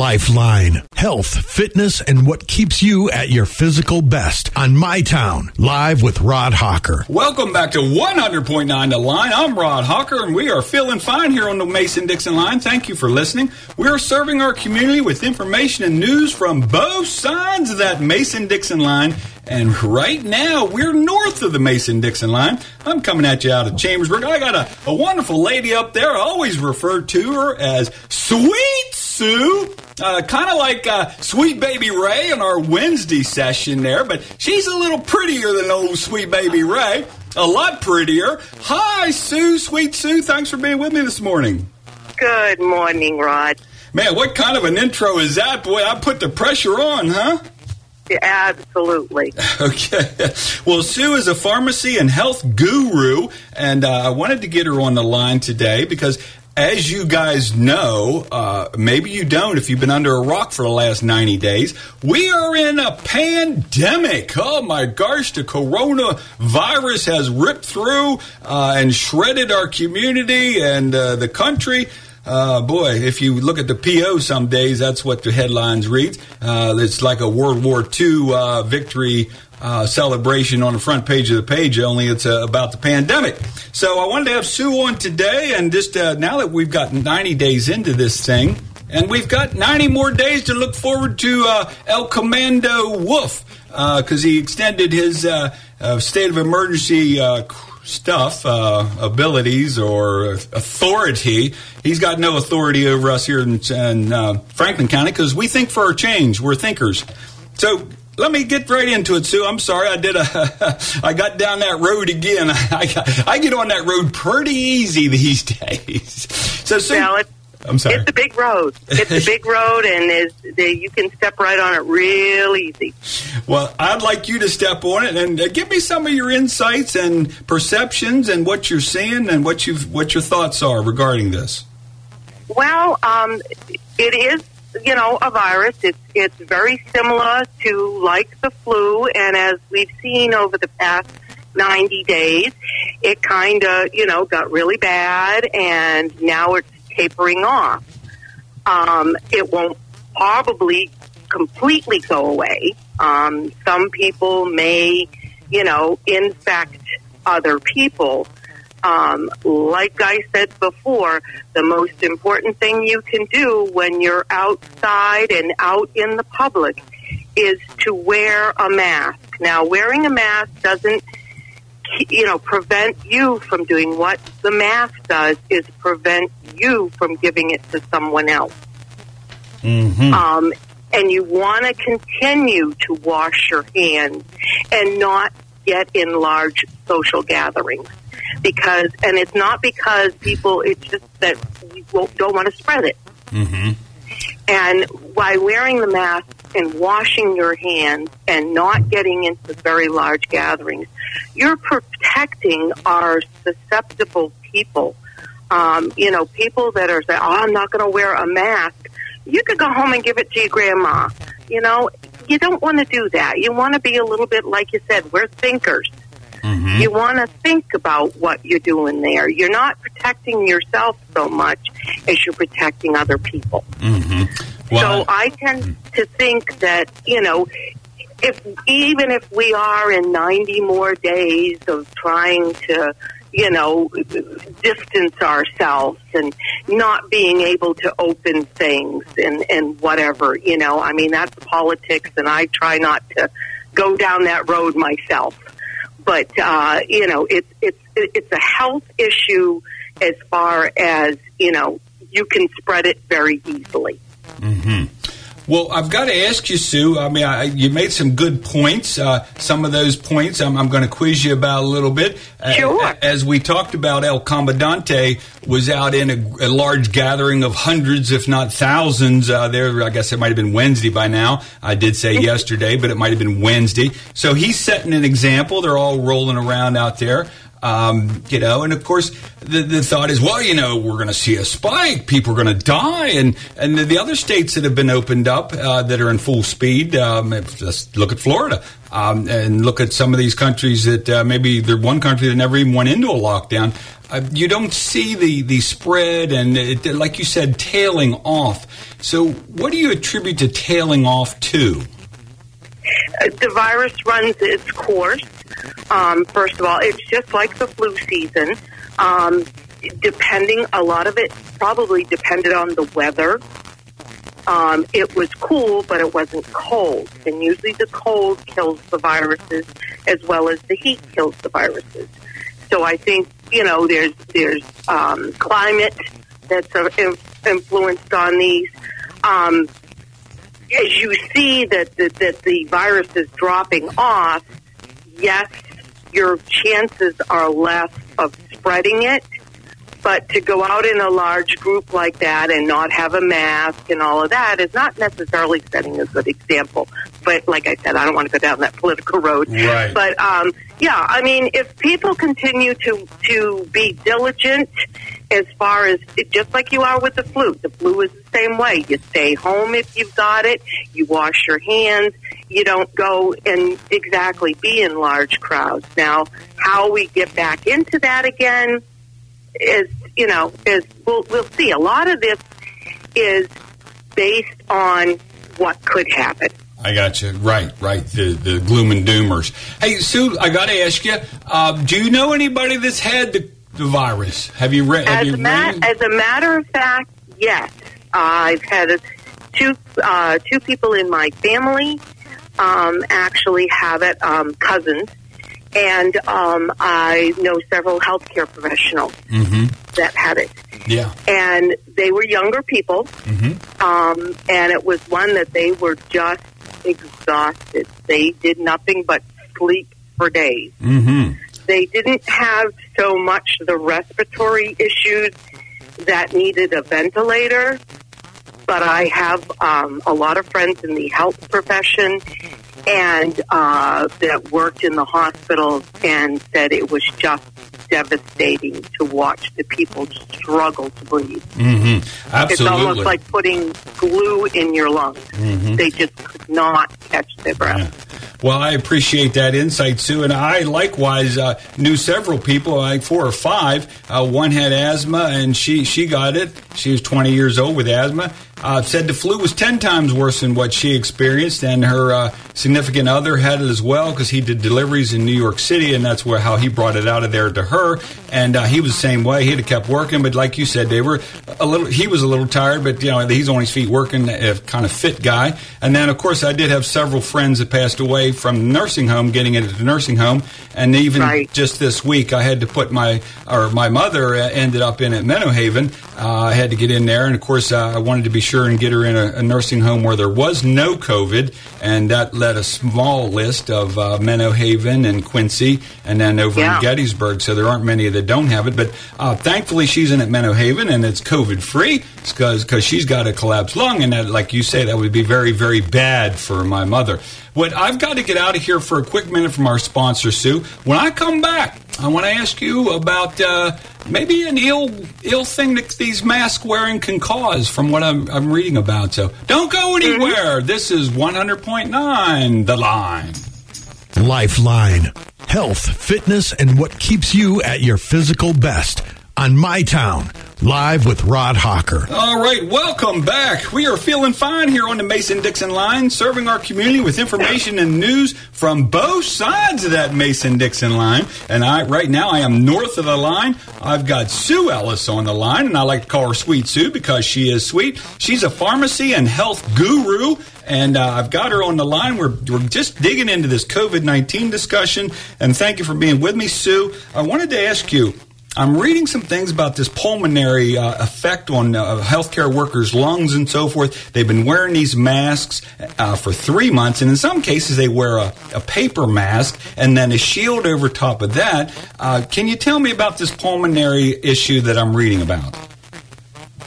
Lifeline. Health, fitness, and what keeps you at your physical best on My Town. Live with Rod Hawker. Welcome back to 100.9 The Line. I'm Rod Hawker, and we are feeling fine here on the Mason Dixon line. Thank you for listening. We are serving our community with information and news from both sides of that Mason Dixon line. And right now, we're north of the Mason Dixon line. I'm coming at you out of Chambersburg. I got a, a wonderful lady up there. I always refer to her as Sweet Sue. Uh, kind of like uh, Sweet Baby Ray in our Wednesday session there, but she's a little prettier than old Sweet Baby Ray. A lot prettier. Hi, Sue, Sweet Sue. Thanks for being with me this morning. Good morning, Rod. Man, what kind of an intro is that? Boy, I put the pressure on, huh? Absolutely. Okay. Well, Sue is a pharmacy and health guru, and uh, I wanted to get her on the line today because. As you guys know, uh, maybe you don't if you've been under a rock for the last 90 days, we are in a pandemic. Oh my gosh, the coronavirus has ripped through uh, and shredded our community and uh, the country. Uh, boy, if you look at the PO some days, that's what the headlines read. Uh, it's like a World War II uh, victory uh, celebration on the front page of the page, only it's uh, about the pandemic. So I wanted to have Sue on today, and just uh, now that we've got 90 days into this thing, and we've got 90 more days to look forward to El Commando Wolf, because he extended his state of emergency stuff, uh, abilities, or authority. He's got no authority over us here in, in uh, Franklin County because we think for a change. We're thinkers. So let me get right into it, Sue. I'm sorry, I did a, I got down that road again. I, got, I get on that road pretty easy these days. So, Sue. Well, I'm sorry. It's a big road. It's a big road, and is you can step right on it real easy. Well, I'd like you to step on it and uh, give me some of your insights and perceptions and what you're seeing and what you what your thoughts are regarding this. Well, um, it is you know a virus. It's it's very similar to like the flu, and as we've seen over the past 90 days, it kind of you know got really bad, and now it's tapering off. Um, it won't probably completely go away. Um, some people may, you know, infect other people. Um, like I said before, the most important thing you can do when you're outside and out in the public is to wear a mask. Now, wearing a mask doesn't you know, prevent you from doing what the mask does is prevent you from giving it to someone else. Mm-hmm. Um, and you want to continue to wash your hands and not get in large social gatherings because, and it's not because people, it's just that we don't want to spread it. Mm-hmm. And by wearing the mask and washing your hands and not getting into very large gatherings, you're protecting our susceptible people. Um, you know, people that are saying, "Oh, I'm not going to wear a mask." You could go home and give it to your grandma. You know, you don't want to do that. You want to be a little bit like you said. We're thinkers. Mm-hmm. You want to think about what you're doing there. You're not protecting yourself so much as you're protecting other people. Mm-hmm. Well, so I tend to think that you know if even if we are in 90 more days of trying to you know distance ourselves and not being able to open things and and whatever you know i mean that's politics and i try not to go down that road myself but uh you know it's it's it's a health issue as far as you know you can spread it very easily mm-hmm. Well, I've got to ask you, Sue. I mean, I, you made some good points. Uh, some of those points I'm, I'm, going to quiz you about a little bit. Sure. Uh, as we talked about, El Comandante was out in a, a large gathering of hundreds, if not thousands. Uh, there, I guess it might have been Wednesday by now. I did say Mm-hmm. yesterday, but it might have been Wednesday. So he's setting an example. They're all rolling around out there. Um, you know, and of course, the, the thought is, well, you know, we're going to see a spike. People are going to die, and and the, the, other states that have been opened up uh, that are in full speed. Um, let's look at Florida. Um, and look at some of these countries that uh, maybe they're one country that never even went into a lockdown. Uh, you don't see the, the spread and, it, like you said, tailing off. So, what do you attribute to tailing off to? Uh, the virus runs its course. Um, first of all, it's just like the flu season. Um, depending, a lot of it probably depended on the weather. Um, it was cool, but it wasn't cold. And usually the cold kills the viruses as well as the heat kills the viruses. So I think you know there's there's um, climate that's uh, influenced on these. Um, as you see that the, that the virus is dropping off, yes, your chances are less of spreading it. But to go out in a large group like that and not have a mask and all of that is not necessarily setting a good example. But like I said, I don't want to go down that political road. Right. But um, yeah, I mean, if people continue to to be diligent as far as just like you are with the flu, the flu is the same way. You stay home if you've got it. You wash your hands. You don't go and exactly be in large crowds. Now, how we get back into that again is you know is we'll we'll see. A lot of this is based on what could happen. I got you. Right, right. The the gloom and doomers. Hey, Sue, I got to ask you. Uh, do you know anybody that's had the, the virus? Have you read? As, you a ma- as a matter of fact, yes. I've had a, two uh, two people in my family um, actually have it, um, cousins, and um, I know several healthcare professionals mm-hmm. that had it. Yeah. And they were younger people, mm-hmm. um, and it was one that they were just exhausted. They did nothing but sleep for days. Mm-hmm. They didn't have so much the respiratory issues that needed a ventilator, but I have um, a lot of friends in the health profession and uh, that worked in the hospital and said it was just devastating to watch the people struggle to breathe. Mm-hmm. Absolutely. It's almost like putting glue in your lungs. Mm-hmm. They just could not catch their breath. Yeah. Well, I appreciate that insight, Sue. And I likewise uh, knew several people, like four or five. Uh, one had asthma, and she, she got it. She was 20 years old with asthma. Uh, said the flu was 10 times worse than what she experienced, and her uh, significant other had it as well because he did deliveries in New York City, and that's where how he brought it out of there to her. And uh, he was the same way. He'd have kept working, but like you said, they were a little. He was a little tired, but you know he's on his feet working, a kind of fit guy. And then, of course, I did have several friends that passed away from nursing home, getting into the nursing home, and even right. just this week, I had to put my or my mother ended up in at Meadowhaven. Uh, I had to get in there, and of course, uh, I wanted to be sure and get her in a, a, nursing home where there was no COVID, and that led a small list of uh, Meadowhaven and Quincy, and then over yeah. in Gettysburg. So there aren't many that don't have it, but uh, thankfully she's in at Meadowhaven, and it's COVID free because because she's got a collapsed lung, and that, like you say, that would be very very bad for my mother. What I've got to get out of here for a quick minute from our sponsor, Sue. When I come back, I want to ask you about uh, maybe an ill ill thing that these mask wearing can cause from what I'm, I'm reading about. So don't go anywhere. Mm-hmm. This is 100.9 The Line. Lifeline. Health, fitness, and what keeps you at your physical best on My Town. Live with Rod Hawker. All right, welcome back. We are feeling fine here on the Mason Dixon line, serving our community with information and news from both sides of that Mason Dixon line. And I, right now, I am north of the line. I've got Sue Ellis on the line, and I like to call her Sweet Sue because she is sweet. She's a pharmacy and health guru, and uh, I've got her on the line. We're, we're just digging into this COVID 19 discussion, and thank you for being with me, Sue. I wanted to ask you I'm reading some things about this pulmonary uh, effect on uh, healthcare workers' lungs and so forth. They've been wearing these masks uh, for three months, and in some cases, they wear a, a, paper mask and then a shield over top of that. Uh, can you tell me about this pulmonary issue that I'm reading about?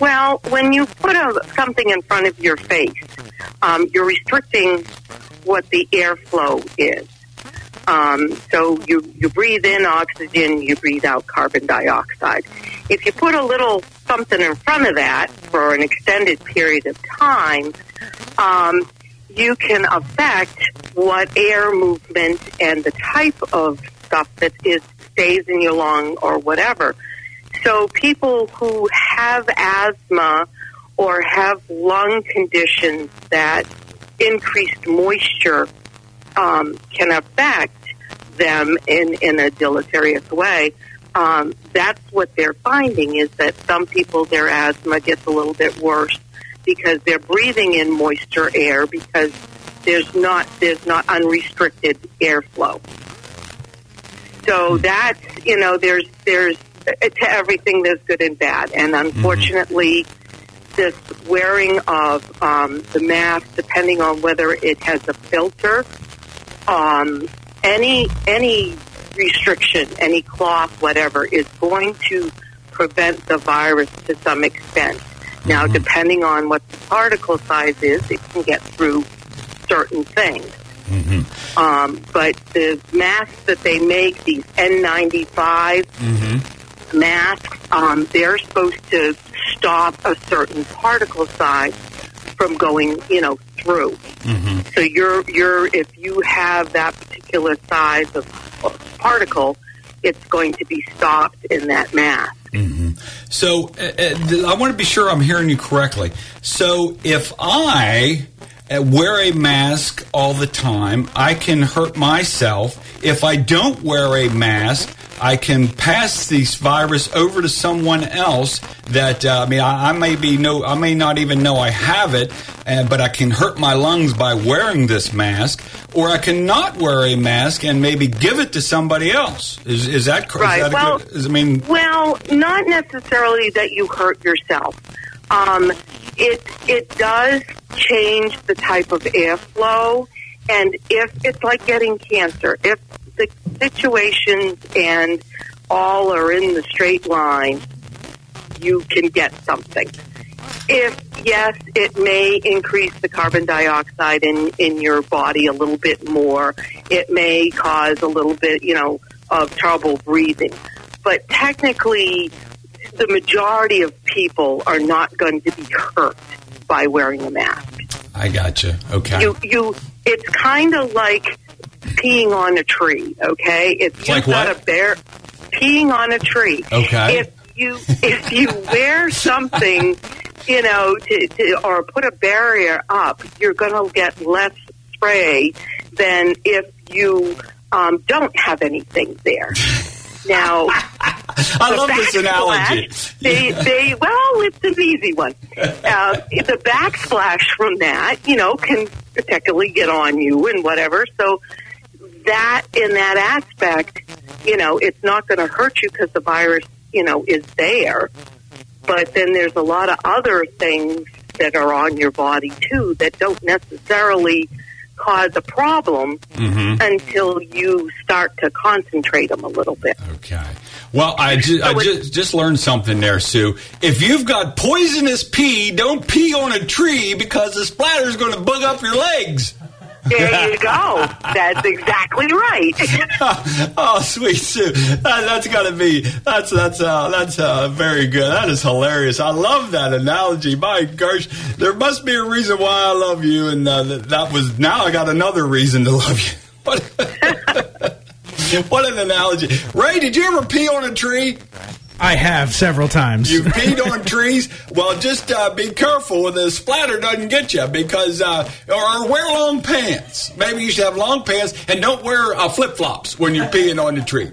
Well, when you put a, something in front of your face, um, you're restricting what the airflow is. Um, so you, you breathe in oxygen, you breathe out carbon dioxide. If you put a little something in front of that for an extended period of time, um, you can affect what air movement and the type of stuff that is stays in your lung or whatever. So people who have asthma or have lung conditions that increased moisture um, can affect them in, in a deleterious way. Um, that's what they're finding is that some people their asthma gets a little bit worse because they're breathing in moisture air because there's not there's not unrestricted airflow. So that's you know there's there's to everything there's good and bad, and unfortunately, mm-hmm. this wearing of um, the mask, depending on whether it has a filter, um, any any restriction, any cloth, whatever, is going to prevent the virus to some extent. Mm-hmm. Now, depending on what the particle size is, it can get through certain things. Mm-hmm. Um, but the masks that they make, these N95 mm-hmm. masks, um, they're supposed to stop a certain particle size from going, you know, through. Mm-hmm. So you're you're if you have that particular size of, of particle, it's going to be stopped in that mask. Mm-hmm. So uh, uh, I want to be sure I'm hearing you correctly. So if I uh, wear a mask all the time, I can hurt myself. If I don't wear a mask, I can pass this virus over to someone else that uh, I mean I, I, may be no I may not even know I have it, uh, but I can hurt my lungs by wearing this mask, or I can not wear a mask and maybe give it to somebody else. Is is that correct? Right. That well, good, is, I mean, well, not necessarily that you hurt yourself. Um, it it does change the type of airflow, and if it's like getting cancer, if the situations and all are in the straight line, you can get something. If yes, it may increase the carbon dioxide in in your body a little bit more. It may cause a little bit, you know, of trouble breathing. But technically, the majority of people are not going to be hurt by wearing a mask. I gotcha. Okay. You you it's kind of like peeing on a tree, okay? it's, like got a bear peeing on a tree. Okay. If you if you wear something, you know, to, to or put a barrier up, you're going to get less spray than if you um, don't have anything there. Now, I love this analogy. They, they, well, it's an easy one. Uh, the backsplash from that, you know, can particularly get on you and whatever. So that, in that aspect, you know, it's not going to hurt you because the virus, you know, is there. But then there's a lot of other things that are on your body too that don't necessarily cause a problem mm-hmm. until you start to concentrate them a little bit. Okay. Well, I, ju- I just, just learned something there, Sue. If you've got poisonous pee, don't pee on a tree because the splatter is going to bug up your legs. There you go. That's exactly right. oh, sweet Sue, that, that's got to be that's that's uh, that's uh, very good. That is hilarious. I love that analogy. My gosh, there must be a reason why I love you, and uh, that, that was now I got another reason to love you. What, what an analogy, Ray? Did you ever pee on a tree? I have several times. You've peed on trees. Well, just uh, be careful when the splatter doesn't get you because, uh, or wear long pants. Maybe you should have long pants and don't wear uh, flip flops when you're peeing on the tree.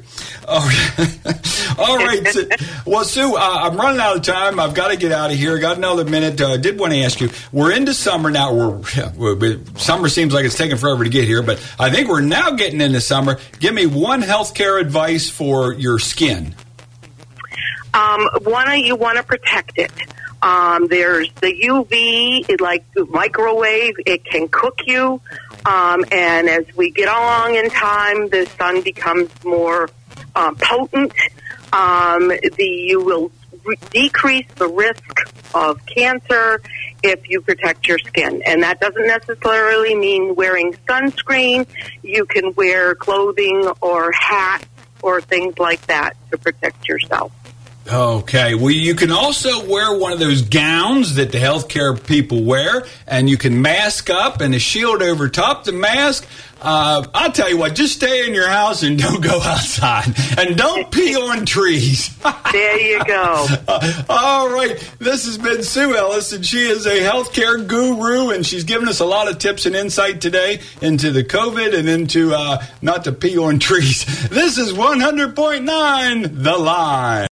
Right. All right. So, well, Sue, uh, I'm running out of time. I've got to get out of here. Got another minute. I uh, did want to ask you. We're into summer now. We're, we're, summer seems like it's taking forever to get here, but I think we're now getting into summer. Give me one healthcare advice for your skin. Um, one, you want to protect it. Um, there's the UV, like microwave, it can cook you. Um, and as we get along in time, the sun becomes more uh, potent. Um, the you will re- decrease the risk of cancer, if you protect your skin. And that doesn't necessarily mean wearing sunscreen. You can wear clothing or hats or things like that to protect yourself. Okay. Well, you can also wear one of those gowns that the healthcare people wear, and you can mask up and a shield over top the mask. Uh, I'll tell you what, just stay in your house and don't go outside. And don't pee on trees. there you go. Uh, all right. This has been Sue Ellis, and she is a healthcare guru, and she's given us a lot of tips and insight today into the COVID and into uh, not to pee on trees. This is 100.9 The Line.